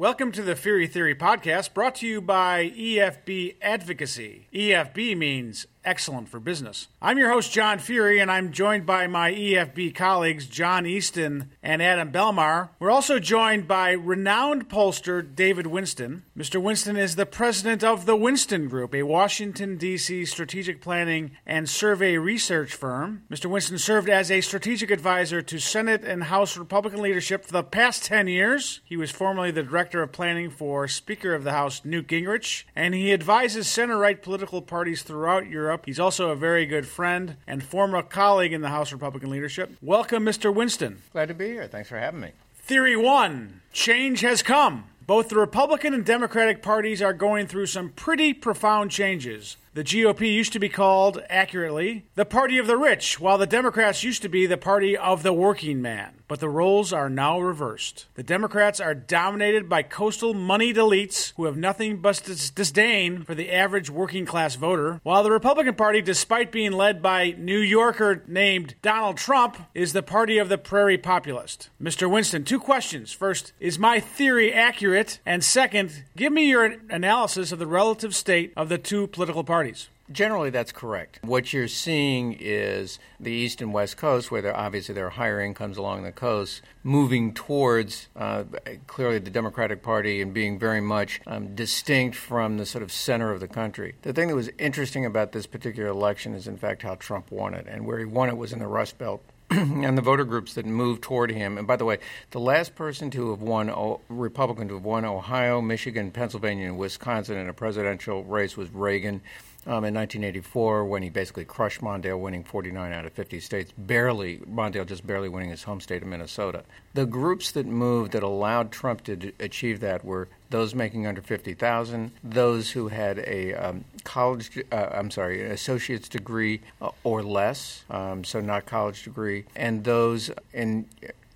Welcome to the Feehery Theory podcast brought to you by EFB Advocacy. EFB means excellent for business. I'm your host, John Feehery, and I'm joined by my EFB colleagues, John Easton and Adam Belmar. We're also joined by renowned pollster David Winston. Mr. Winston is the president of the Winston Group, a Washington, D.C. strategic planning and survey research firm. Mr. Winston served as a strategic advisor to Senate and House Republican leadership for the past 10 years. He was formerly the director of planning for Speaker of the House Newt Gingrich, and he advises center right political parties throughout Europe Europe. He's also a very good friend and former colleague in the House Republican leadership. Welcome, Mr. Winston. Glad to be here. Thanks for having me. Theory one change has come. Both the Republican and Democratic parties are going through some pretty profound changes. The GOP used to be called, accurately, the party of the rich, while the Democrats used to be the party of the working man. But the roles are now reversed. The Democrats are dominated by coastal moneyed elites who have nothing but disdain for the average working class voter, while the Republican Party, despite being led by New Yorker named Donald Trump, is the party of the prairie populist. Mr. Winston, two questions. First, is my theory accurate? And second, give me your analysis of the relative state of the two political parties parties. Generally, that's correct. What you're seeing is the East and West Coast, where there, obviously there are higher incomes along the coast, moving towards uh, clearly the Democratic Party and being very much um, distinct from the sort of center of the country. The thing that was interesting about this particular election is, in fact, how Trump won it. And where he won it was in the Rust Belt and the voter groups that moved toward him. And by the way, the last person to have won, Republican to have won Ohio, Michigan, Pennsylvania, and Wisconsin in a presidential race was Reagan um, in 1984 when he basically crushed Mondale, winning 49 out of 50 states, barely, Mondale just barely winning his home state of Minnesota. The groups that moved that allowed Trump to d- achieve that were those making under 50,000, those who had a um, college, uh, I'm sorry, associate's degree uh, or less, um, so not college degree, and those in,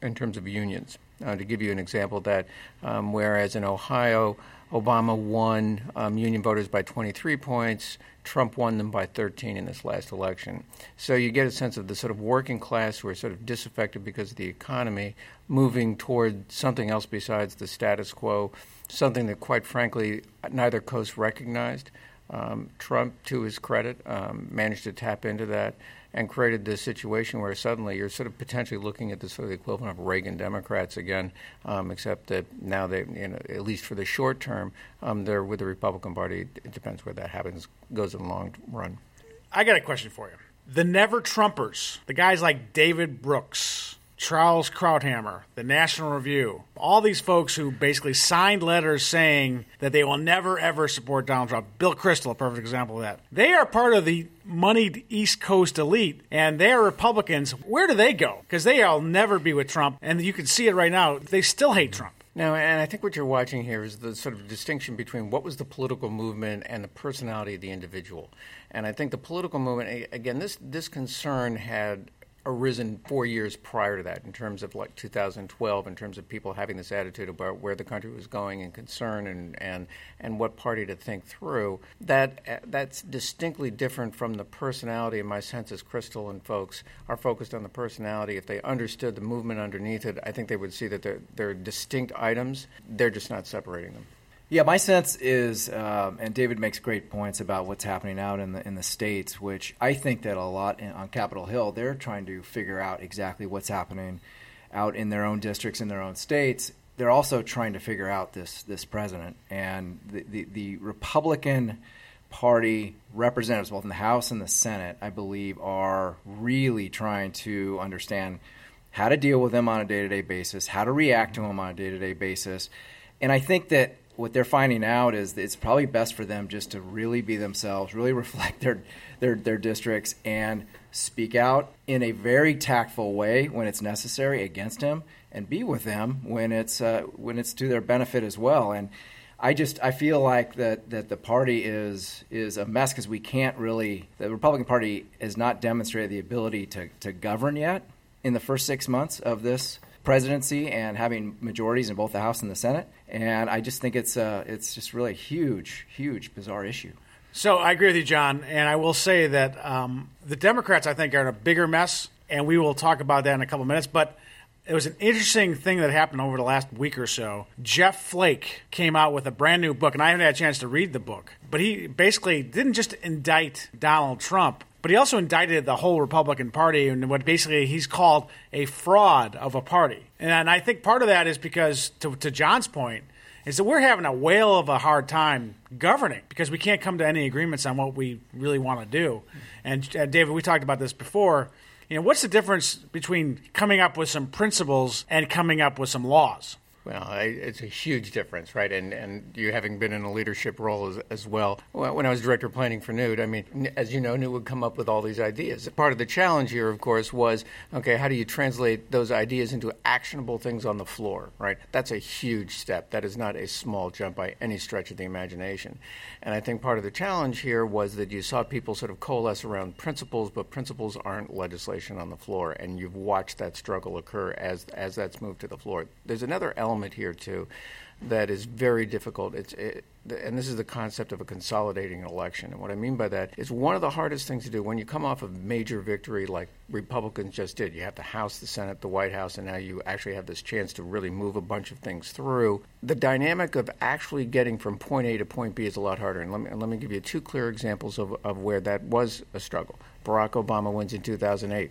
in terms of unions. Uh, to give you an example, that um, whereas in Ohio, Obama won um, union voters by 23 points. Trump won them by 13 in this last election. So you get a sense of the sort of working class who are sort of disaffected because of the economy, moving toward something else besides the status quo, something that, quite frankly, neither coast recognized. Um, Trump, to his credit, um, managed to tap into that and created this situation where suddenly you're sort of potentially looking at the sort of the equivalent of Reagan Democrats again, um, except that now they, you know, at least for the short term, um, they're with the Republican Party. It depends where that happens, goes in the long run. I got a question for you. The Never Trumpers, the guys like David Brooks, Charles Krauthammer, the National Review, all these folks who basically signed letters saying that they will never ever support Donald Trump. Bill Kristol, a perfect example of that. They are part of the moneyed East Coast elite, and they are Republicans. Where do they go? Because they will never be with Trump, and you can see it right now. They still hate Trump. Now, and I think what you're watching here is the sort of distinction between what was the political movement and the personality of the individual. And I think the political movement, again, this this concern had arisen four years prior to that in terms of like 2012 in terms of people having this attitude about where the country was going and concern and, and, and what party to think through. That that's distinctly different from the personality in my sense as Kristol and folks are focused on the personality. If they understood the movement underneath it I think they would see that they're, they're distinct items. They're just not separating them yeah, my sense is, um, and David makes great points about what's happening out in the in the states, which I think that a lot in, on Capitol Hill, they're trying to figure out exactly what's happening out in their own districts in their own states. They're also trying to figure out this this president and the the, the Republican Party representatives, both in the House and the Senate, I believe, are really trying to understand how to deal with them on a day to day basis, how to react to them on a day to day basis, and I think that what they're finding out is it's probably best for them just to really be themselves, really reflect their their their districts, and speak out in a very tactful way when it's necessary against him, and be with them when it's uh, when it's to their benefit as well. And I just I feel like that that the party is is a mess because we can't really the Republican Party has not demonstrated the ability to to govern yet in the first six months of this presidency and having majorities in both the House and the Senate. And I just think it's uh, it's just really a huge, huge, bizarre issue. So I agree with you, John, and I will say that um, the Democrats, I think, are in a bigger mess, and we will talk about that in a couple minutes. But it was an interesting thing that happened over the last week or so. Jeff Flake came out with a brand new book, and I haven't had a chance to read the book. But he basically didn't just indict Donald Trump, but he also indicted the whole Republican Party and what basically he's called a fraud of a party. And I think part of that is because, to, to John's point, is that we're having a whale of a hard time governing because we can't come to any agreements on what we really want to do. And uh, David, we talked about this before. You know, what's the difference between coming up with some principles and coming up with some laws? Well, it's a huge difference, right? And and you having been in a leadership role as, as well. When I was director of planning for Newt, I mean, as you know, Newt would come up with all these ideas. Part of the challenge here, of course, was okay, how do you translate those ideas into actionable things on the floor, right? That's a huge step. That is not a small jump by any stretch of the imagination. And I think part of the challenge here was that you saw people sort of coalesce around principles, but principles aren't legislation on the floor. And you've watched that struggle occur as as that's moved to the floor. There's another element element here too that is very difficult. It's it, and this is the concept of a consolidating election. And what I mean by that is one of the hardest things to do when you come off a major victory like Republicans just did. You have the House, the Senate, the White House, and now you actually have this chance to really move a bunch of things through. The dynamic of actually getting from point A to point B is a lot harder. And let me, let me give you two clear examples of, of where that was a struggle. Barack Obama wins in 2008.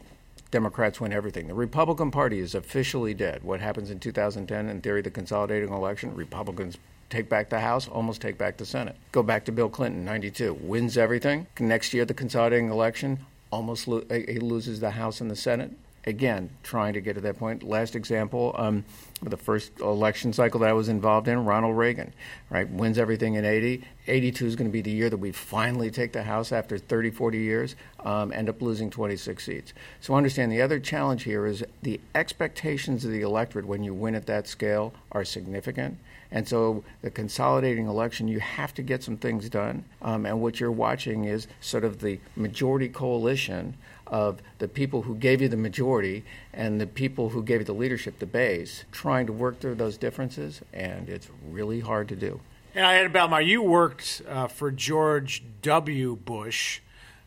Democrats win everything. The Republican Party is officially dead. What happens in 2010, in theory, the consolidating election, Republicans take back the House, almost take back the Senate. Go back to Bill Clinton, 92, wins everything. Next year, the consolidating election, almost lo- he loses the House and the Senate again, trying to get to that point. Last example, um, the first election cycle that I was involved in, Ronald Reagan, right, wins everything in 80. 82 is going to be the year that we finally take the House after 30, 40 years, um, end up losing 26 seats. So understand the other challenge here is the expectations of the electorate when you win at that scale are significant. And so the consolidating election, you have to get some things done. Um, and what you're watching is sort of the majority coalition of the people who gave you the majority and the people who gave you the leadership, the base, trying to work through those differences, and it's really hard to do. And Ed Belmar, you worked uh, for George W. Bush,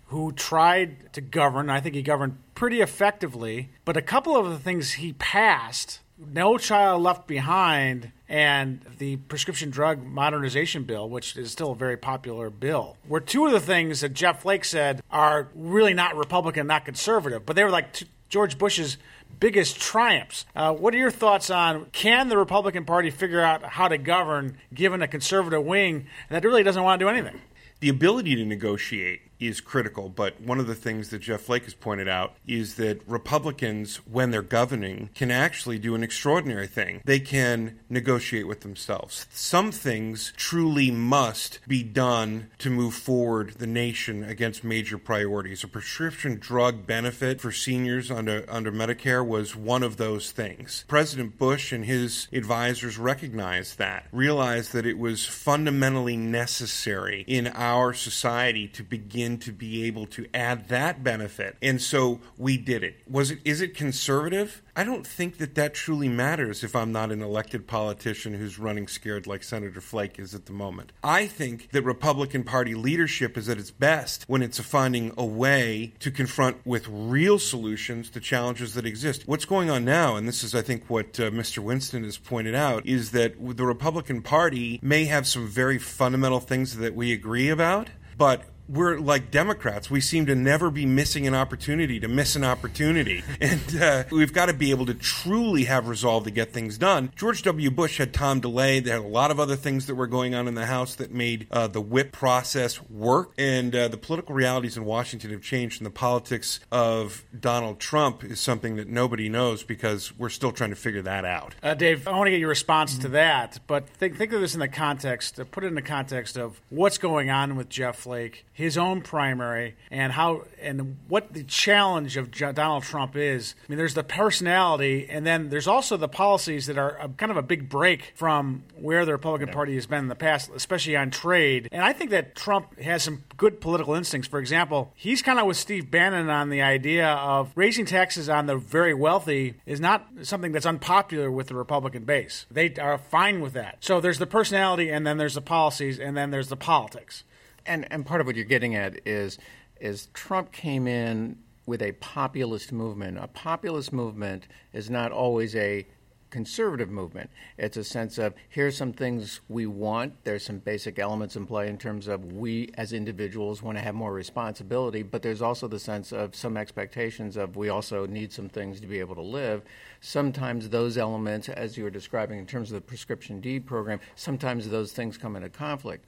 who tried to govern. I think he governed pretty effectively, but a couple of the things he passed no Child Left Behind and the Prescription Drug Modernization Bill, which is still a very popular bill, were two of the things that Jeff Flake said are really not Republican, not conservative, but they were like t- George Bush's biggest triumphs. Uh, what are your thoughts on can the Republican Party figure out how to govern given a conservative wing that really doesn't want to do anything? The ability to negotiate is critical. But one of the things that Jeff Flake has pointed out is that Republicans, when they're governing, can actually do an extraordinary thing. They can negotiate with themselves. Some things truly must be done to move forward the nation against major priorities. A prescription drug benefit for seniors under, under Medicare was one of those things. President Bush and his advisors recognized that, realized that it was fundamentally necessary in our society to begin begin to be able to add that benefit. And so we did it. Was it is it conservative? I don't think that that truly matters if I'm not an elected politician who's running scared like Senator Flake is at the moment. I think that Republican Party leadership is at its best when it's finding a way to confront with real solutions the challenges that exist. What's going on now, and this is, I think, what uh, Mr. Winston has pointed out, is that the Republican Party may have some very fundamental things that we agree about, but we're like Democrats. We seem to never be missing an opportunity to miss an opportunity. And uh, we've got to be able to truly have resolve to get things done. George W. Bush had Tom DeLay. There had a lot of other things that were going on in the House that made uh, the whip process work. And uh, the political realities in Washington have changed, and the politics of Donald Trump is something that nobody knows because we're still trying to figure that out. Uh, Dave, I want to get your response to that, but think, think of this in the context, put it in the context of what's going on with Jeff Flake his own primary and how and what the challenge of Donald Trump is. I mean, there's the personality, and then there's also the policies that are a, kind of a big break from where the Republican yeah. Party has been in the past, especially on trade. And I think that Trump has some good political instincts. For example, he's kind of with Steve Bannon on the idea of raising taxes on the very wealthy is not something that's unpopular with the Republican base. They are fine with that. So there's the personality, and then there's the policies, and then there's the politics and and part of what you're getting at is is Trump came in with a populist movement. A populist movement is not always a conservative movement. It's a sense of here's some things we want. There's some basic elements in play in terms of we as individuals want to have more responsibility, but there's also the sense of some expectations of we also need some things to be able to live. Sometimes those elements, as you were describing in terms of the prescription deed program, sometimes those things come into conflict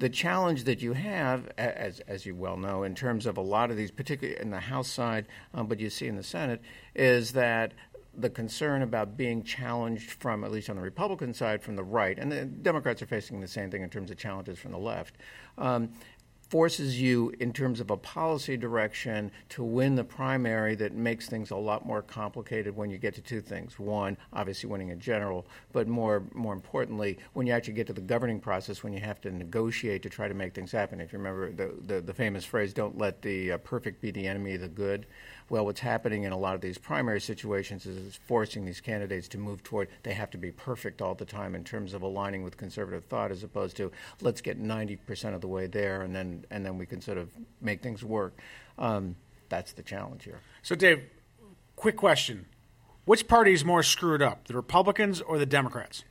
the challenge that you have, as, as you well know, in terms of a lot of these, particularly in the House side, um, but you see in the Senate, is that the concern about being challenged from, at least on the Republican side, from the right, and the Democrats are facing the same thing in terms of challenges from the left. Um, forces you in terms of a policy direction to win the primary that makes things a lot more complicated when you get to two things. One obviously winning in general but more more importantly when you actually get to the governing process when you have to negotiate to try to make things happen. If you remember the the, the famous phrase don't let the uh, perfect be the enemy of the good well, what's happening in a lot of these primary situations is it's forcing these candidates to move toward they have to be perfect all the time in terms of aligning with conservative thought, as opposed to let's get 90% of the way there and then and then we can sort of make things work. Um, that's the challenge here. So, Dave, quick question: Which party is more screwed up, the Republicans or the Democrats?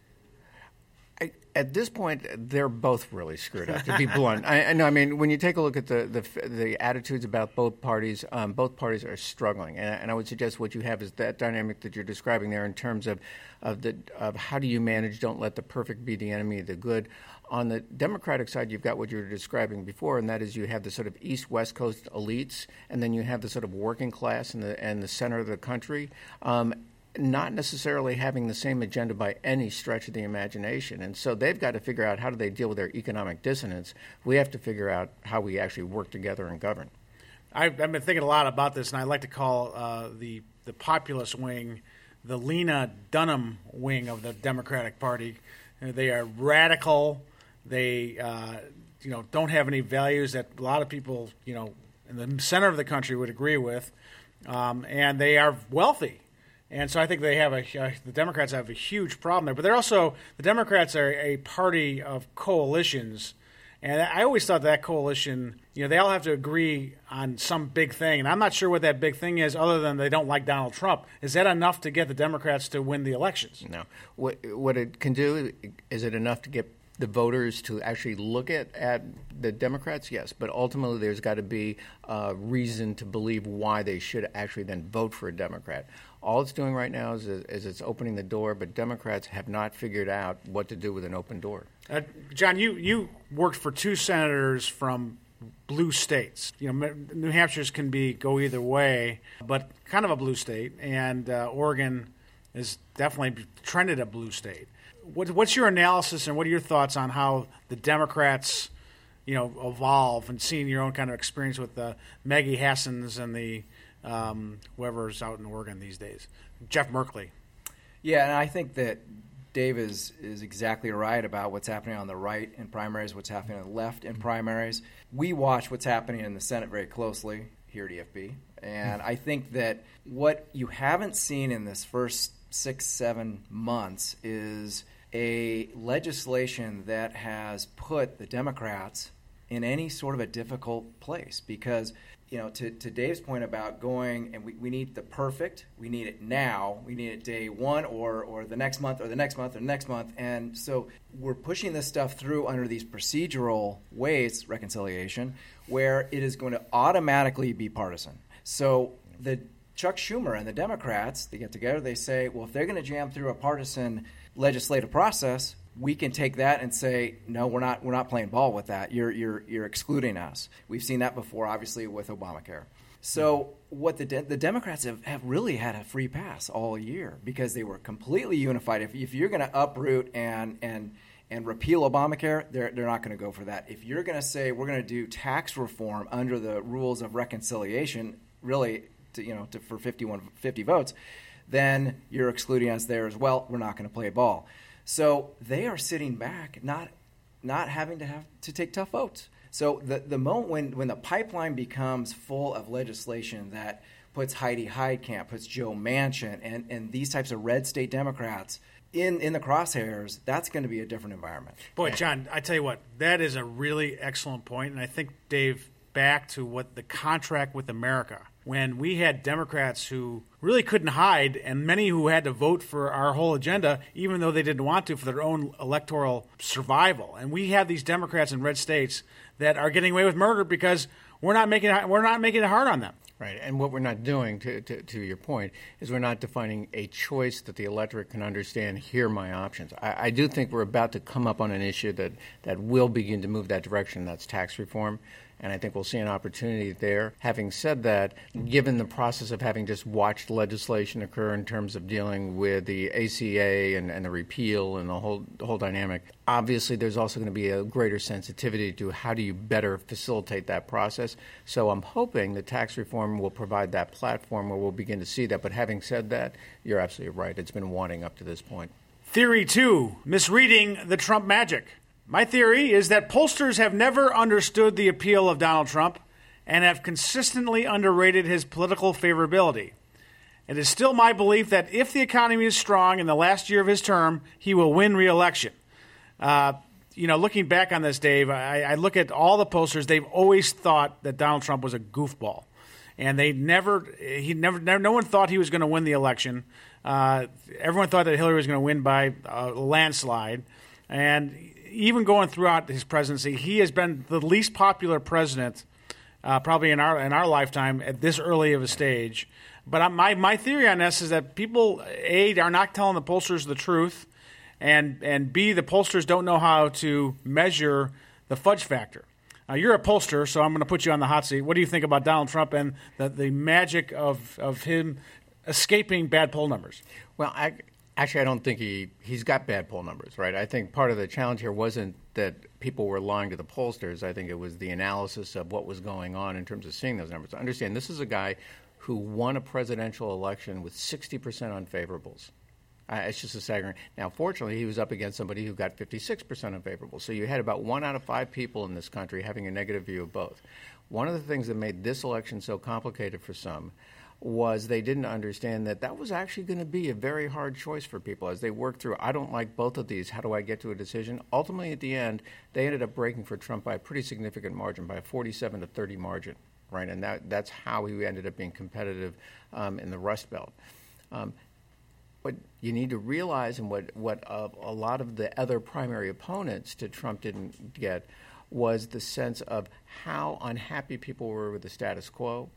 At this point, they're both really screwed up. To be blunt, I, I know. I mean, when you take a look at the the, the attitudes about both parties, um, both parties are struggling, and, and, I would suggest what you have is that dynamic that you're describing there in terms of of the of how do you manage? Don't let the perfect be the enemy of the good. On the Democratic side, you've got what you were describing before, and that is you have the sort of East West Coast elites, and then you have the sort of working class and the and the center of the country. Um, not necessarily having the same agenda by any stretch of the imagination. And so they've got to figure out how do they deal with their economic dissonance. We have to figure out how we actually work together and govern. I've, been thinking a lot about this, and I like to call uh, the the populist wing the Lena Dunham wing of the Democratic Party. They are radical. They uh, you know don't have any values that a lot of people you know in the center of the country would agree with, um, and they are wealthy. And so I think they have a uh, the Democrats have a huge problem there. But they're also the Democrats are a party of coalitions, and I always thought that coalition, you know, they all have to agree on some big thing, and I'm not sure what that big thing is, other than they don't like Donald Trump. Is that enough to get the Democrats to win the elections? No. What what it can do is it enough to get the voters to actually look at, at the Democrats? Yes, but ultimately there's got to be a reason to believe why they should actually then vote for a Democrat. All it's doing right now is, is it's opening the door, but Democrats have not figured out what to do with an open door. Uh, John, you, you worked for two senators from blue states. You know, New Hampshire's can be go either way, but kind of a blue state, and uh, Oregon is definitely trended a blue state. What, what's your analysis and what are your thoughts on how the Democrats, you know, evolve and seeing your own kind of experience with the Maggie Hassans and the um, whoever's out in Oregon these days. Jeff Merkley. Yeah, and I think that Dave is, is exactly right about what's happening on the right in primaries, what's happening on the left in primaries. We watch what's happening in the Senate very closely here at EFB. And I think that what you haven't seen in this first six, seven months is a legislation that has put the Democrats in any sort of a difficult place because you know, to, to Dave's point about going and we, we need the perfect, we need it now, we need it day one or, or the next month or the next month or the next month. And so we're pushing this stuff through under these procedural ways, reconciliation, where it is going to automatically be partisan. So the Chuck Schumer and the Democrats, they get together, they say, well, if they're going to jam through a partisan legislative process, we can take that and say, no, we're not, we're not playing ball with that. You're, you're, you're excluding us. We've seen that before, obviously, with Obamacare. So what the de- the Democrats have, have really had a free pass all year because they were completely unified. If, if you're going to uproot and and and repeal Obamacare, they're they're not going to go for that. If you're going to say we're going to do tax reform under the rules of reconciliation, really, to, you know, to, for 51 50 votes, then you're excluding us there as well. We're not going to play ball. So they are sitting back, not not having to have to take tough votes. So the the moment when when the pipeline becomes full of legislation that puts Heidi Heitkamp, puts Joe Manchin, and and these types of red state Democrats in in the crosshairs, that's going to be a different environment. Boy, John, I tell you what, that is a really excellent point, and I think Dave back to what the contract with America when we had Democrats who really couldn't hide, and many who had to vote for our whole agenda, even though they didn't want to, for their own electoral survival. And we have these Democrats in red states that are getting away with murder because we're not making it, we're not making it hard on them. Right, and what we're not doing, to, to, to, your point, is we're not defining a choice that the electorate can understand. Here are my options. I, I, do think we're about to come up on an issue that, that will begin to move that direction. That's tax reform and I think we'll see an opportunity there. Having said that, given the process of having just watched legislation occur in terms of dealing with the ACA and, and the repeal and the whole the whole dynamic, obviously there's also going to be a greater sensitivity to how do you better facilitate that process. So I'm hoping that tax reform will provide that platform where we'll begin to see that. But having said that, you're absolutely right. It's been wanting up to this point. Theory two misreading the Trump magic. My theory is that pollsters have never understood the appeal of Donald Trump and have consistently underrated his political favorability. It is still my belief that if the economy is strong in the last year of his term, he will win re-election. Uh, you know, looking back on this, Dave, I, I, look at all the pollsters. They've always thought that Donald Trump was a goofball, and they never, he never, never no one thought he was going to win the election. Uh, everyone thought that Hillary was going to win by a landslide, and even going throughout his presidency, he has been the least popular president, uh, probably in our in our lifetime at this early of a stage. But my my theory on this is that people a are not telling the pollsters the truth, and and b the pollsters don't know how to measure the fudge factor. Now, you're a pollster, so I'm going to put you on the hot seat. What do you think about Donald Trump and the, the magic of, of him escaping bad poll numbers? Well, I, Actually, I don't think he he's got bad poll numbers, right? I think part of the challenge here wasn't that people were lying to the pollsters. I think it was the analysis of what was going on in terms of seeing those numbers. Understand, this is a guy who won a presidential election with 60% unfavorables. Uh, it's just a staggering. Now, fortunately, he was up against somebody who got 56% unfavorable. So you had about one out of five people in this country having a negative view of both. One of the things that made this election so complicated for some was they didn't understand that that was actually going to be a very hard choice for people as they worked through. I don't like both of these. How do I get to a decision? Ultimately, at the end, they ended up breaking for Trump by a pretty significant margin, by a 47 to 30 margin, right? And that, that's how he ended up being competitive um, in the Rust Belt. Um, what you need to realize, and what, what uh, a lot of the other primary opponents to Trump didn't get, was the sense of how unhappy people were with the status quo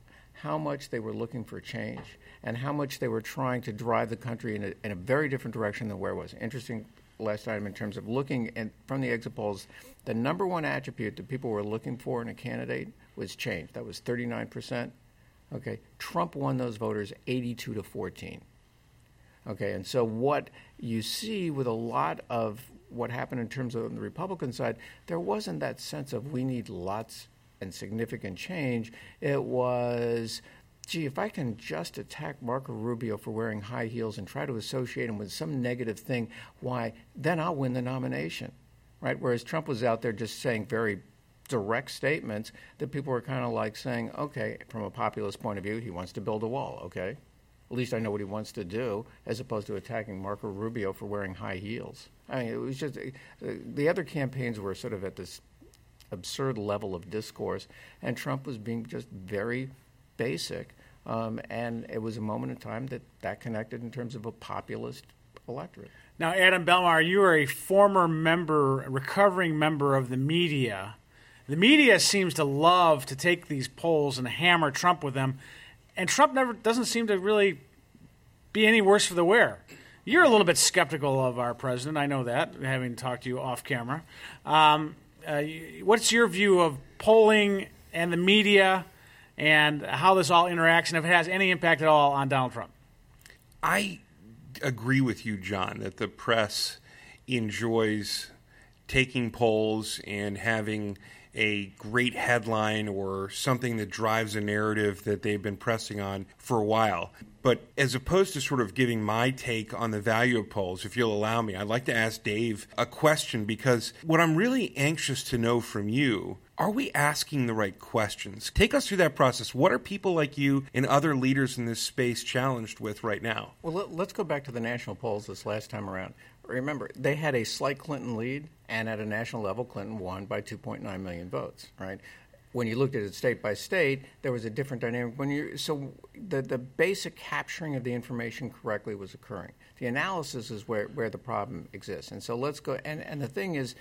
how much they were looking for change and how much they were trying to drive the country in a, in a very different direction than where it was. Interesting last item in terms of looking at, from the exit polls, the number one attribute that people were looking for in a candidate was change. That was 39%. Okay, Trump won those voters 82 to 14. Okay, and so what you see with a lot of what happened in terms of the Republican side, there wasn't that sense of we need lots and significant change. It was gee, if I can just attack Marco Rubio for wearing high heels and try to associate him with some negative thing, why, then I'll win the nomination, right? Whereas Trump was out there just saying very direct statements that people were kind of like saying, okay, from a populist point of view, he wants to build a wall, okay? At least I know what he wants to do, as opposed to attacking Marco Rubio for wearing high heels. I mean, it was just uh, the other campaigns were sort of at this absurd level of discourse, and Trump was being just very basic. Um, and it was a moment in time that that connected in terms of a populist electorate. Now, Adam Belmar, you are a former member, recovering member of the media. The media seems to love to take these polls and hammer Trump with them, and Trump never doesn't seem to really be any worse for the wear. You're a little bit skeptical of our president. I know that, having talked to you off camera. Um, uh, what's your view of polling and the media and how this all interacts and if it has any impact at all on Donald Trump? I agree with you, John, that the press enjoys taking polls and having a great headline or something that drives a narrative that they've been pressing on for a while. But as opposed to sort of giving my take on the value of polls, if you'll allow me, I'd like to ask Dave a question because what I'm really anxious to know from you are we asking the right questions? Take us through that process. What are people like you and other leaders in this space challenged with right now? Well, let's go back to the national polls this last time around. Remember, they had a slight Clinton lead, and at a national level, Clinton won by 2.9 million votes, right? when you looked at it state by state, there was a different dynamic. When you so the the basic capturing of the information correctly was occurring. The analysis is where, where the problem exists. And so let's go. And, and the thing is,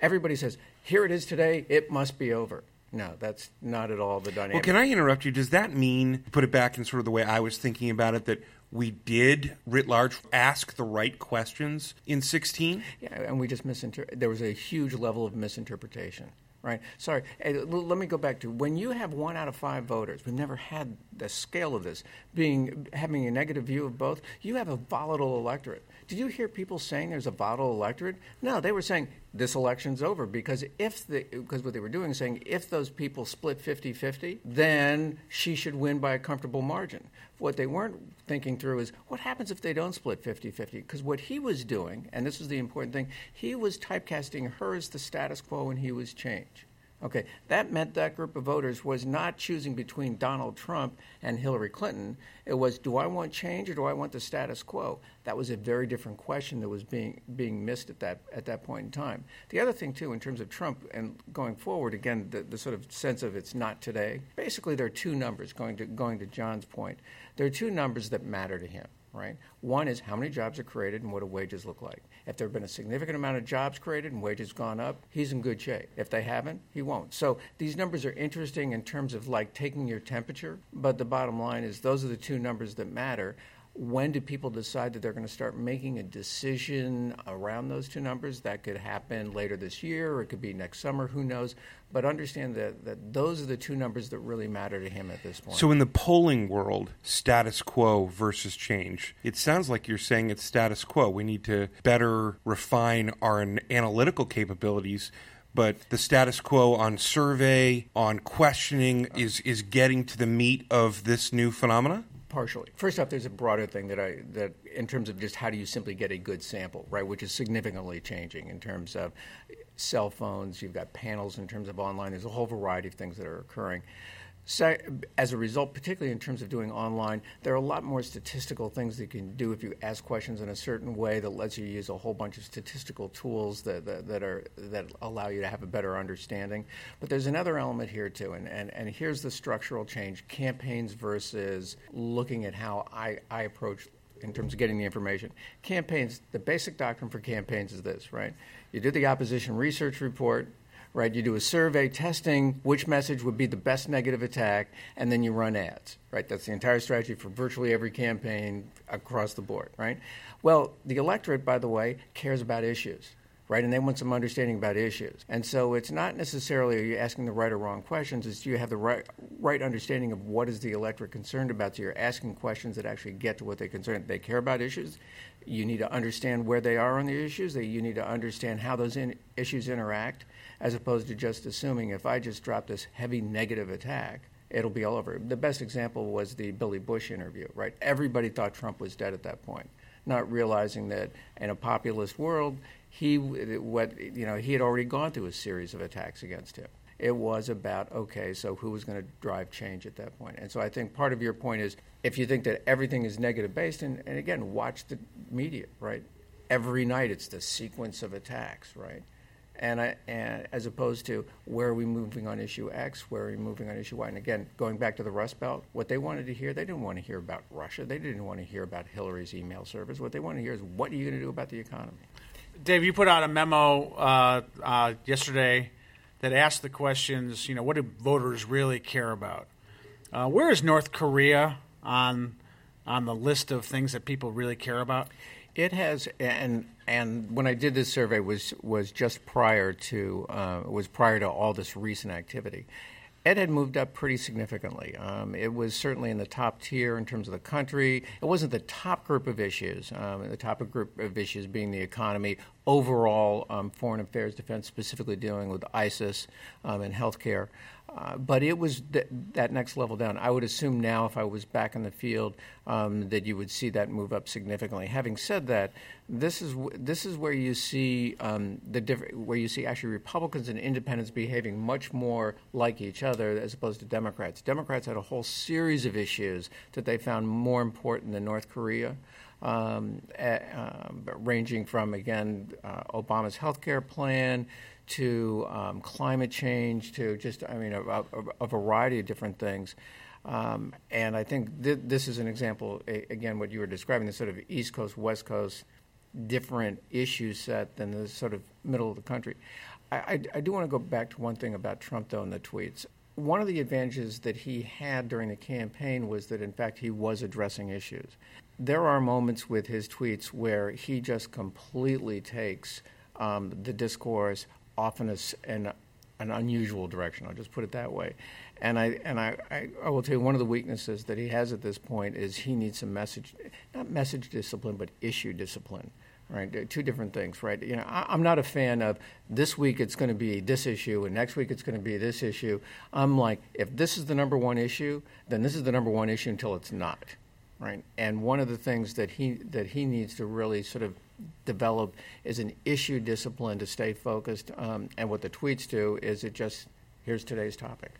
everybody says, here it is today, it must be over. No, that's not at all the dynamic. Well, can I interrupt you? Does that mean, put it back in sort of the way I was thinking about it, that we did, writ large, ask the right questions in 16? Yeah, and we just misinterpreted. There was a huge level of misinterpretation right? Sorry, eh, hey, let me go back to when you have one out of five voters. We've never had the scale of this being having a negative view of both. You have a volatile electorate. Did you hear people saying there's a volatile electorate? No, they were saying this election's over because if the because what they were doing is saying if those people split 50-50, then she should win by a comfortable margin. What they weren't thinking through is what happens if they don't split 50-50 because what he was doing and this is the important thing, he was typecasting her as the status quo and he was change. Okay, that meant that group of voters was not choosing between Donald Trump and Hillary Clinton. It was, do I want change or do I want the status quo? That was a very different question that was being being missed at that at that point in time. The other thing too, in terms of Trump and going forward, again, the, the sort of sense of it's not today. Basically, there are two numbers. Going to going to John's point, there are two numbers that matter to him right? One is how many jobs are created and what do wages look like. If there have been a significant amount of jobs created and wages gone up, he's in good shape. If they haven't, he won't. So these numbers are interesting in terms of like taking your temperature, but the bottom line is those are the two numbers that matter when do people decide that they're going to start making a decision around those two numbers? That could happen later this year or it could be next summer, who knows? But understand that, that those are the two numbers that really matter to him at this point. So, in the polling world, status quo versus change, it sounds like you're saying it's status quo. We need to better refine our analytical capabilities but the status quo on survey, on questioning, is is getting to the meat of this new phenomena partially. First off, there's a broader thing that I that in terms of just how do you simply get a good sample, right? Which is significantly changing in terms of cell phones. You've got panels in terms of online. There's a whole variety of things that are occurring. So, as a result, particularly in terms of doing online, there are a lot more statistical things that you can do if you ask questions in a certain way that lets you use a whole bunch of statistical tools that, that, that are that allow you to have a better understanding. But there's another element here too, and, and, and here's the structural change: campaigns versus looking at how I, I approach in terms of getting the information. Campaigns, the basic doctrine for campaigns is this, right? You do the opposition research report, right? You do a survey testing which message would be the best negative attack, and then you run ads, right? That's the entire strategy for virtually every campaign across the board, right? Well, the electorate, by the way, cares about issues. Right, and they want some understanding about issues, and so it's not necessarily are you asking the right or wrong questions. It's do you have the right right understanding of what is the electorate concerned about. So you're asking questions that actually get to what they're concerned. They care about issues. You need to understand where they are on the issues. You need to understand how those in, issues interact as opposed to just assuming if I just drop this heavy negative attack, it'll be all over. The best example was the Billy Bush interview, right? Everybody thought Trump was dead at that point, not realizing that in a populist world, he what you know he had already gone through a series of attacks against him. It was about okay, so who was going to drive change at that point? And so I think part of your point is if you think that everything is negative based, and, and again, watch the media, right? Every night it's the sequence of attacks, right? And, I, and, as opposed to where are we moving on issue X, where are we moving on issue Y. And again, going back to the Rust Belt, what they wanted to hear, they didn't want to hear about Russia. They didn't want to hear about Hillary's email service. What they want to hear is what are you going to do about the economy? Dave, you put out a memo uh, uh, yesterday that asked the questions, you know, what do voters really care about? Uh, where is North Korea on on the list of things that people really care about? It has, and and when I did this survey was was just prior to uh, was prior to all this recent activity. Ed had moved up pretty significantly. Um, it was certainly in the top tier in terms of the country. It wasn't the top group of issues. Um, the top group of issues being the economy, overall um, foreign affairs, defense, specifically dealing with ISIS um, and healthcare. Uh, but it was th- that next level down. I would assume now, if I was back in the field, um, that you would see that move up significantly. Having said that, this is w- this is where you see um, the diff- where you see actually Republicans and Independents behaving much more like each other as opposed to Democrats. Democrats had a whole series of issues that they found more important than North Korea. Um, uh, ranging from again uh, Obama's health care plan to um, climate change to just, I mean, a, a, a variety of different things. Um, and I think th- this is an example, a- again, what you were describing, the sort of East Coast, West Coast, different issue set than the sort of middle of the country. I, I, I do want to go back to one thing about Trump, though, in the tweets. One of the advantages that he had during the campaign was that, in fact, he was addressing issues. There are moments with his tweets where he just completely takes um, the discourse off in a, in an unusual direction. I'll just put it that way. And I and I, I, I, will tell you one of the weaknesses that he has at this point is he needs some message, not message discipline, but issue discipline. Right, two different things, right? You know, I, am not a fan of this week it's going to be this issue and next week it's going to be this issue. I'm like, if this is the number one issue, then this is the number one issue until it's not, right? And one of the things that he that he needs to really sort of develop is an issue discipline to stay focused. Um, and what the tweets do is it just here's today's topic.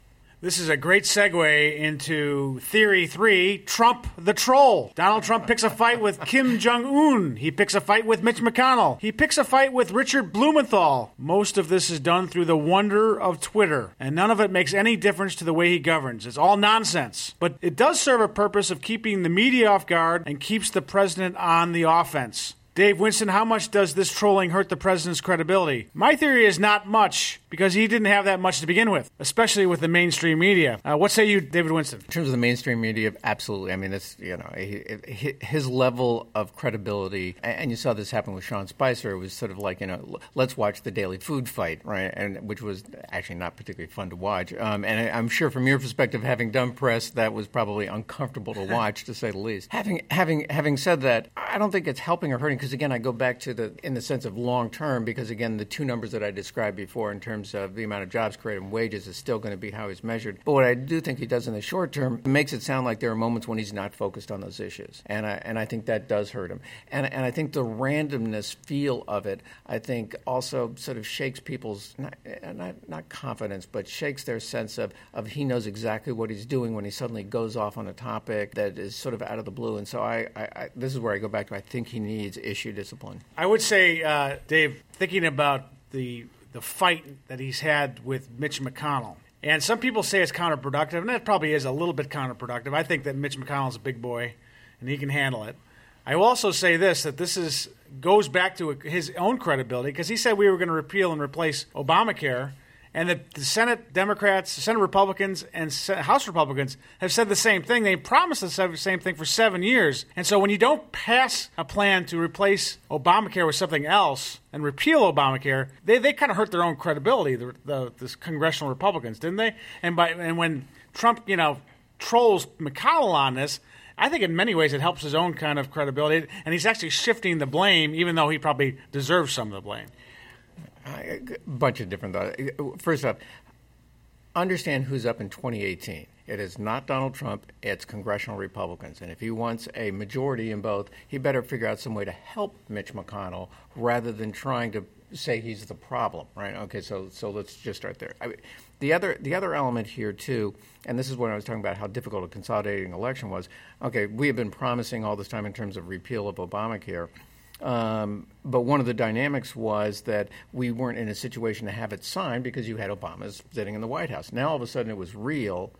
This is a great segue into Theory 3 Trump the Troll. Donald Trump picks a fight with Kim Jong un. He picks a fight with Mitch McConnell. He picks a fight with Richard Blumenthal. Most of this is done through the wonder of Twitter, and none of it makes any difference to the way he governs. It's all nonsense. But it does serve a purpose of keeping the media off guard and keeps the president on the offense. Dave Winston, how much does this trolling hurt the president's credibility? My theory is not much because he didn't have that much to begin with, especially with the mainstream media. Uh, what say you, David Winston? In terms of the mainstream media, absolutely. I mean, it's you know his level of credibility, and you saw this happen with Sean Spicer. It was sort of like you know, let's watch the daily food fight, right? And which was actually not particularly fun to watch. Um, and I'm sure, from your perspective, having done press, that was probably uncomfortable to watch, to say the least. Having having having said that, I don't think it's helping or hurting because again, I go back to the in the sense of long term because again, the two numbers that I described before in terms of the amount of jobs created and wages is still going to be how he's measured. But what I do think he does in the short term makes it sound like there are moments when he's not focused on those issues, and I and I think that does hurt him. And and I think the randomness feel of it, I think also sort of shakes people's not not, not confidence, but shakes their sense of of he knows exactly what he's doing when he suddenly goes off on a topic that is sort of out of the blue. And so I, I, I this is where I go back to I think he needs issue discipline. I would say, uh, Dave, thinking about the the fight that he's had with Mitch McConnell. And some people say it's counterproductive, and that probably is a little bit counterproductive. I think that Mitch McConnell's a big boy, and he can handle it. I will also say this: that this is goes back to his own credibility because he said we were going to repeal and replace Obamacare, and the, the Senate Democrats, Senate Republicans, and House Republicans have said the same thing. They promised the same thing for seven years. And so when you don't pass a plan to replace Obamacare with something else and repeal Obamacare, they, they kind of hurt their own credibility, the, the, the congressional Republicans, didn't they? And, by, and when Trump, you know, trolls McConnell on this, I think in many ways it helps his own kind of credibility, and he's actually shifting the blame, even though he probably deserves some of the blame. A bunch of different thoughts. First off, understand who's up in 2018. It is not Donald Trump, it's congressional Republicans. And if he wants a majority in both, he better figure out some way to help Mitch McConnell rather than trying to say he's the problem, right? Okay, so so let's just start there. I the other the other element here too, and this is when I was talking about how difficult a consolidating election was. Okay, we have been promising all this time in terms of repeal of Obamacare. Um, but one of the dynamics was that we weren't in a situation to have it signed because you had Obama sitting in the White House. Now all of a sudden it was real,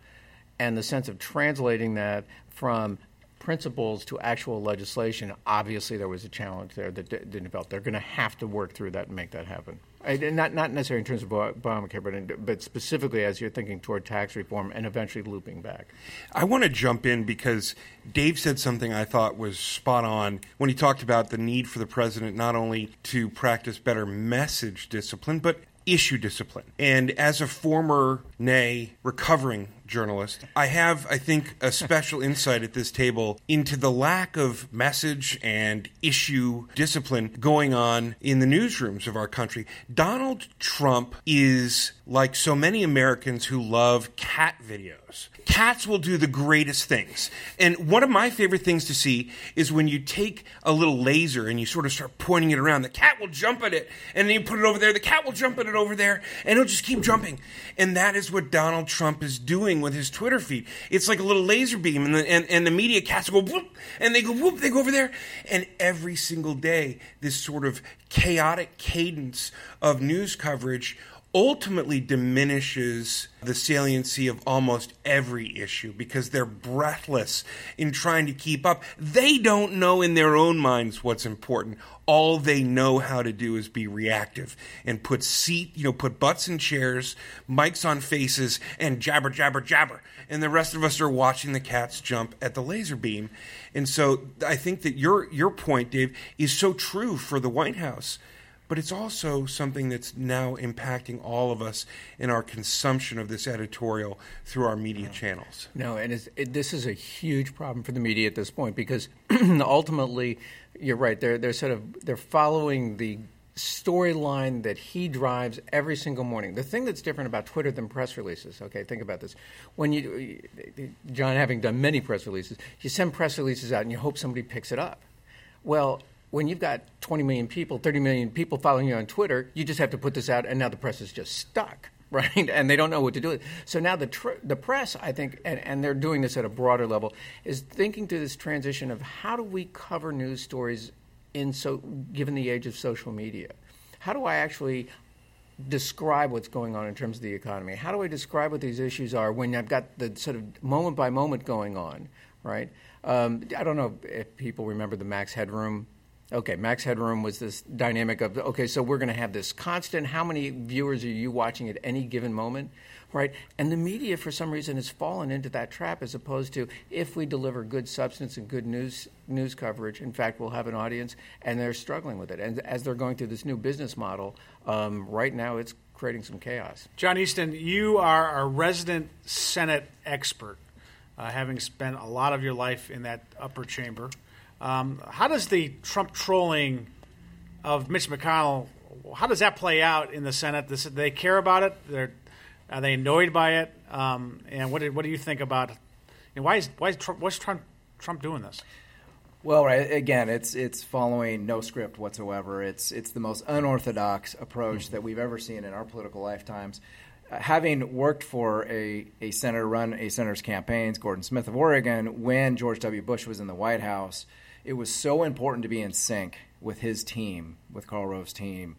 and the sense of translating that from principles to actual legislation, obviously there was a challenge there that didn't develop. They're going to have to work through that and make that happen. Not, not necessarily in terms of Obamacare, but, in, but specifically as you're thinking toward tax reform and eventually looping back. I want to jump in because Dave said something I thought was spot on when he talked about the need for the president not only to practice better message discipline, but issue discipline. And as a former, nay, recovering journalist, I have, I think, a special insight at this table into the lack of message and issue discipline going on in the newsrooms of our country. Donald Trump is like so many Americans who love cat videos. Cats will do the greatest things. And one of my favorite things to see is when you take a little laser and you sort of start pointing it around. The cat will jump at it, and then you put it over there. The cat will jump at it over there, and it'll just keep jumping. And that is what Donald Trump is doing with his Twitter feed. It's like a little laser beam, and the, and, and the media cats go whoop, and they go whoop, they go over there. And every single day, this sort of chaotic cadence of news coverage ultimately diminishes the saliency of almost every issue because they're breathless in trying to keep up. They don't know in their own minds what's important. All they know how to do is be reactive and put seat, you know, put butts in chairs, mics on faces, and jabber, jabber, jabber. And the rest of us are watching the cats jump at the laser beam. And so I think that your your point, Dave, is so true for the White House but it's also something that's now impacting all of us in our consumption of this editorial through our media channels. No, and it, this is a huge problem for the media at this point because ultimately, you're right. They're they're sort of they're following the storyline that he drives every single morning. The thing that's different about Twitter than press releases, okay, think about this. When you, John, having done many press releases, you send press releases out and you hope somebody picks it up. Well, when you've got 20 million people, 30 million people following you on Twitter, you just have to put this out, and now the press is just stuck, right? And they don't know what to do. So now the, tr- the press, I think, and, and they're doing this at a broader level, is thinking through this transition of how do we cover news stories in so given the age of social media? How do I actually describe what's going on in terms of the economy? How do I describe what these issues are when I've got the sort of moment by moment going on, right? Um, I don't know if people remember the Max Headroom Okay, max headroom was this dynamic of okay, so we're going to have this constant. How many viewers are you watching at any given moment, right? And the media, for some reason, has fallen into that trap as opposed to if we deliver good substance and good news news coverage, in fact, we'll have an audience, and they're struggling with it. And as they're going through this new business model, um, right now it's creating some chaos. John Easton, you are a resident Senate expert, uh, having spent a lot of your life in that upper chamber. Um, how does the Trump trolling of Mitch McConnell? How does that play out in the Senate? This, they care about it. They're, are they annoyed by it? Um, and what do, what do you think about? And why is why is Trump, what's Trump Trump doing this? Well, right again, it's it's following no script whatsoever. It's it's the most unorthodox approach mm-hmm. that we've ever seen in our political lifetimes. Having worked for a, a senator, run a senator's campaigns, Gordon Smith of Oregon, when George W. Bush was in the White House, it was so important to be in sync with his team, with Karl Rove's team.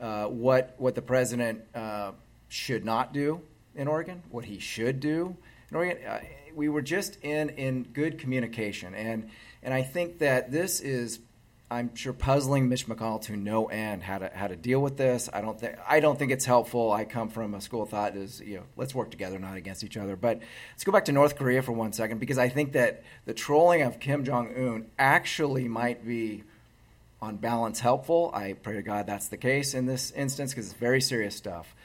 Uh, what what the president uh, should not do in Oregon, what he should do in Oregon. Uh, we were just in in good communication, and and I think that this is I'm sure puzzling Mitch McConnell to no end how to how to deal with this. I don't think I don't think it's helpful. I come from a school of thought is you know let's work together, not against each other. But let's go back to North Korea for one second because I think that the trolling of Kim Jong Un actually might be on balance helpful. I pray to God that's the case in this instance because it's very serious stuff.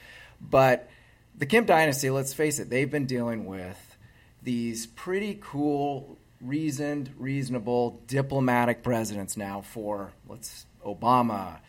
But the Kim dynasty, let's face it, they've been dealing with these pretty cool reasoned, reasonable, diplomatic presidents now for let's Obama,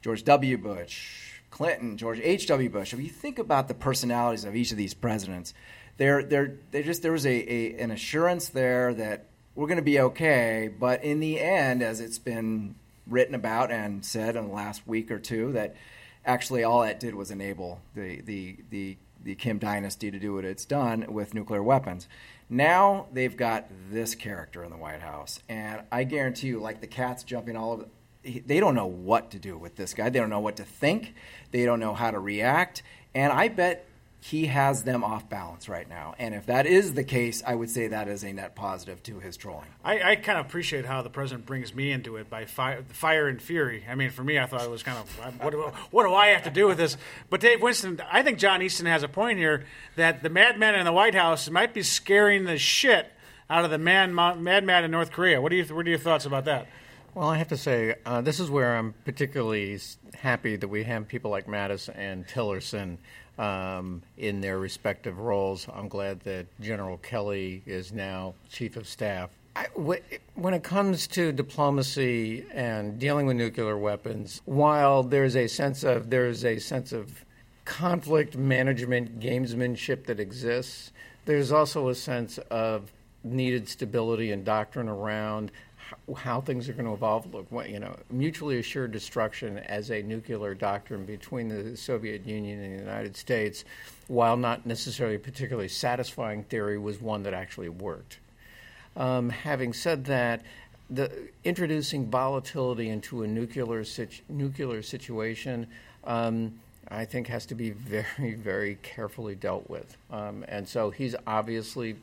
George W. Bush, Clinton, George H. W. Bush. If you think about the personalities of each of these presidents, there, there, there just there was a, a an assurance there that we're going to be okay. But in the end, as it's been written about and said in the last week or two, that actually all that did was enable the the the, the Kim dynasty to do what it's done with nuclear weapons. Now they've got this character in the White House, and I guarantee you, like the cats jumping all over, they don't know what to do with this guy. They don't know what to think. They don't know how to react. And I bet he has them off balance right now. And if that is the case, I would say that is a net positive to his trolling. I, I kind of appreciate how the president brings me into it by fire, fire and fury. I mean, for me, I thought it was kind of what do, what do I have to do with this? But Dave Winston, I think John Easton has a point here that the madman in the White House might be scaring the shit out of the man madman in North Korea. What do you what are your thoughts about that? Well, I have to say, uh, this is where I'm particularly happy that we have people like Mattis and Tillerson um, in their respective roles. I'm glad that General Kelly is now chief of staff. I, when it comes to diplomacy and dealing with nuclear weapons, while there's a sense of there's a sense of conflict management, gamesmanship that exists, there's also a sense of needed stability and doctrine around how things are going to evolve. Look, you know, mutually assured destruction as a nuclear doctrine between the Soviet Union and the United States, while not necessarily a particularly satisfying theory, was one that actually worked. Um, having said that, the, introducing volatility into a nuclear situ- nuclear situation, um, I think, has to be very, very carefully dealt with. Um, and so he's obviously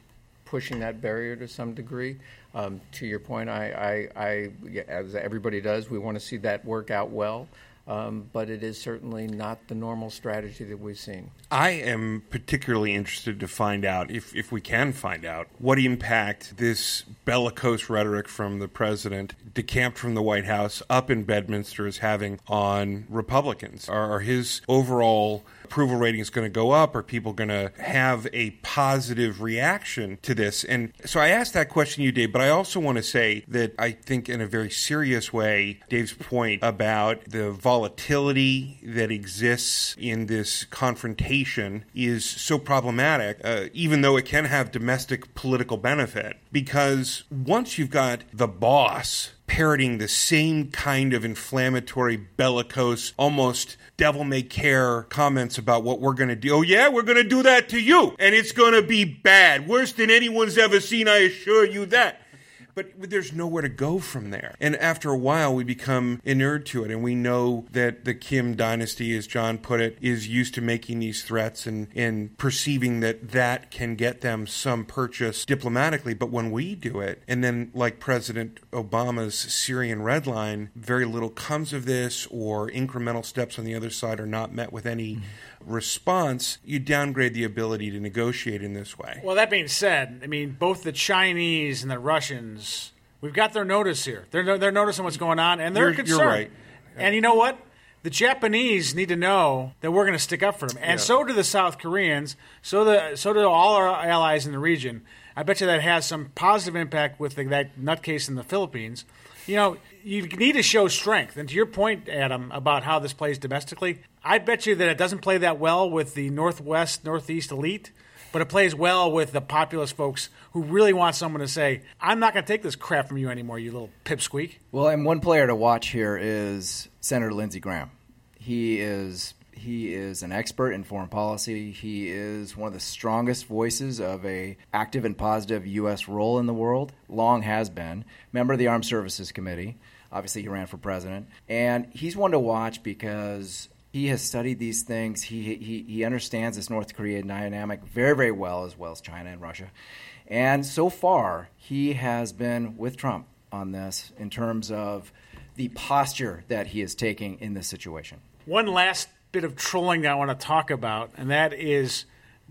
pushing that barrier to some degree. Um, to your point, I, I, I, as everybody does, we want to see that work out well. Um, but it is certainly not the normal strategy that we've seen. I am particularly interested to find out, if, if we can find out, what impact this bellicose rhetoric from the president, decamped from the White House up in Bedminster, is having on Republicans. Are, are his overall approval rating is going to go up? Are people going to have a positive reaction to this? And so I asked that question you, Dave, but I also want to say that I think, in a very serious way, Dave's point about the volatility that exists in this confrontation is so problematic, uh, even though it can have domestic political benefit. Because once you've got the boss parroting the same kind of inflammatory, bellicose, almost devil may care comments about what we're going to do. Oh, yeah, we're going to do that to you, and it's going to be bad. Worse than anyone's ever seen, I assure you that but there's nowhere to go from there. And after a while, we become inured to it. And we know that the Kim dynasty, as John put it, is used to making these threats and, and perceiving that that can get them some purchase diplomatically. But when we do it, and then like President Obama's Syrian red line, very little comes of this, or incremental steps on the other side are not met with any. Mm-hmm response, you downgrade the ability to negotiate in this way. Well, that being said, I mean, both the Chinese and the Russians, we've got their notice here. They're, they're noticing what's going on, and they're you're, concerned. You're right. And you know what? The Japanese need to know that we're going to stick up for them, and yeah. so do the South Koreans. So the so do all our allies in the region. I bet you that has some positive impact with the, that nutcase in the Philippines. You know, you need to show strength. And to your point, Adam, about how this plays domestically, I bet you that it doesn't play that well with the Northwest, Northeast elite, but it plays well with the populist folks who really want someone to say, I'm not going to take this crap from you anymore, you little pipsqueak. Well, and one player to watch here is Senator Lindsey Graham. He is he is an expert in foreign policy. He is one of the strongest voices of a active and positive U.S. role in the world. Long has been member of the Armed Services Committee. Obviously, he ran for president, and he's one to watch because he has studied these things. He, he, he understands this North Korea dynamic very, very well, as well as China and Russia. And so far, he has been with Trump on this in terms of the posture that he is taking in this situation. One last bit of trolling that I want to talk about, and that is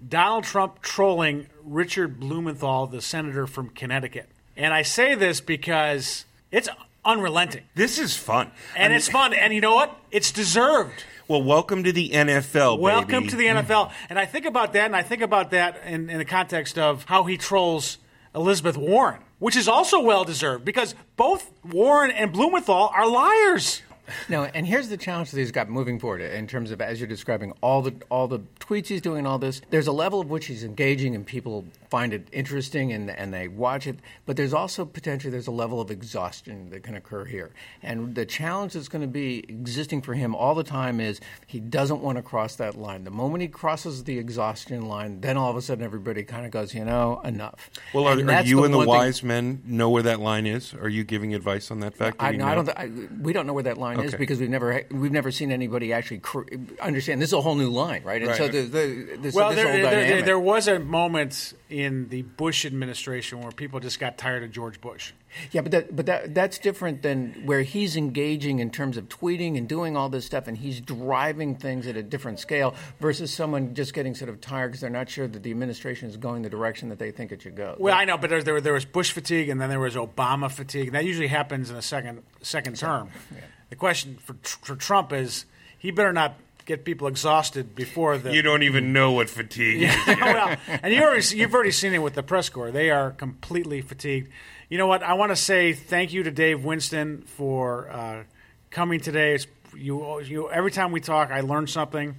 Donald Trump trolling Richard Blumenthal, the senator from Connecticut. And I say this because it's unrelenting. This is fun. And I mean, it's fun. And you know what? It's deserved. Well, welcome to the NFL. Welcome baby. to the NFL. And I think about that, and I think about that in, in the context of how he trolls Elizabeth Warren, which is also well deserved because both Warren and Blumenthal are liars. No, and here's the challenge that he's got moving forward in terms of as you're describing all the all the tweets he's doing, and all this. There's a level of which he's engaging, and people find it interesting and and they watch it. But there's also potentially there's a level of exhaustion that can occur here, and the challenge that's going to be existing for him all the time is he doesn't want to cross that line. The moment he crosses the exhaustion line, then all of a sudden everybody kind of goes, you know, enough. Well, are, are you the and the wise thing, men know where that line is? Are you giving advice on that fact? I, no, I don't. I, we don't know where that line line okay. is because we've never we've never seen anybody actually cr- understand. This is a whole new line, right? And right. so the, the, this, well, this there, there, there, was a moment in the Bush administration where people just got tired of George Bush. Yeah, but that, but that that's different than where he's engaging in terms of tweeting and doing all this stuff, and he's driving things at a different scale versus someone just getting sort of tired because they're not sure that the administration is going the direction that they think it should go. Well, I know, but there, there, there was Bush fatigue, and then there was Obama fatigue. That usually happens in a second second term. Yeah. The question for, for Trump is he better not get people exhausted before the. You don't even know what fatigue is. well, and you already, you've already seen it with the press corps. They are completely fatigued. You know what? I want to say thank you to Dave Winston for uh, coming today. It's, you, you, every time we talk, I learn something.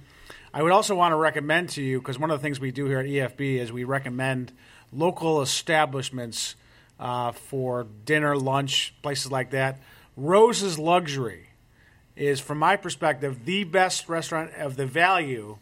I would also want to recommend to you because one of the things we do here at EFB is we recommend local establishments uh, for dinner, lunch, places like that. Rose's Luxury is, from my perspective, the best restaurant of the value,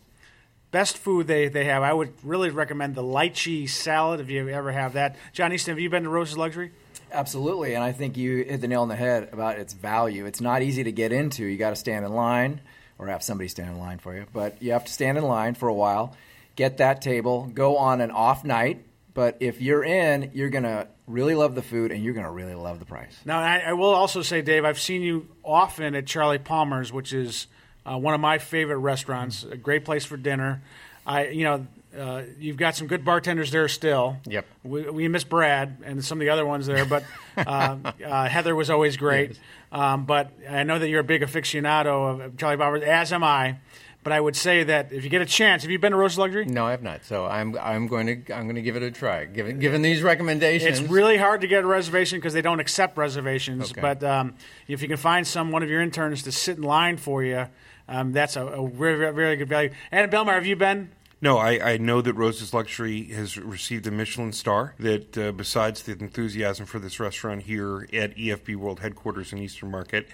best food they, they have. I would really recommend the lychee salad if you ever have that. John Easton, have you been to Rose's Luxury? Absolutely, and I think you hit the nail on the head about its value. It's not easy to get into. You got to stand in line or have somebody stand in line for you, but you have to stand in line for a while, get that table, go on an off night. But if you're in, you're gonna really love the food and you're gonna really love the price. Now, I, I will also say, Dave, I've seen you often at Charlie Palmer's, which is uh, one of my favorite restaurants. A great place for dinner. I, you know, uh, you've got some good bartenders there still. Yep. We, we miss Brad and some of the other ones there, but uh, uh, Heather was always great. Yes. Um, but I know that you're a big aficionado of Charlie Palmer's, as am I. But I would say that if you get a chance, have you been to Rose's Luxury? No, I have not. So I'm I'm going to I'm going to give it a try. Given given these recommendations, It's really hard to get a reservation because they don't accept reservations. Okay. But um, if you can find some one of your interns to sit in line for you, um, that's a, a very, very good value. And Belmar, have you been? No, I, I know that Rose's Luxury has received a Michelin star. That uh, besides the enthusiasm for this restaurant here at EFB World Headquarters in Eastern Market,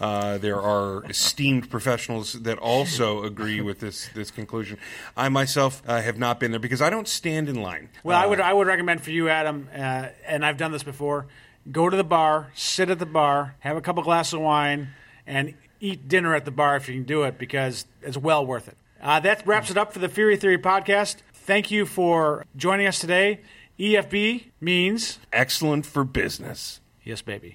uh, there are esteemed professionals that also agree with this this conclusion. I myself uh, have not been there because I don't stand in line. Well, I Uh, would I would recommend for you, Adam, uh, and I've done this before. Go to the bar, sit at the bar, have a couple glasses of wine, and eat dinner at the bar if you can do it because it's well worth it. Uh, that wraps it up for the Feehery Theory podcast. Thank you for joining us today. EFB means excellent for business. yes, baby.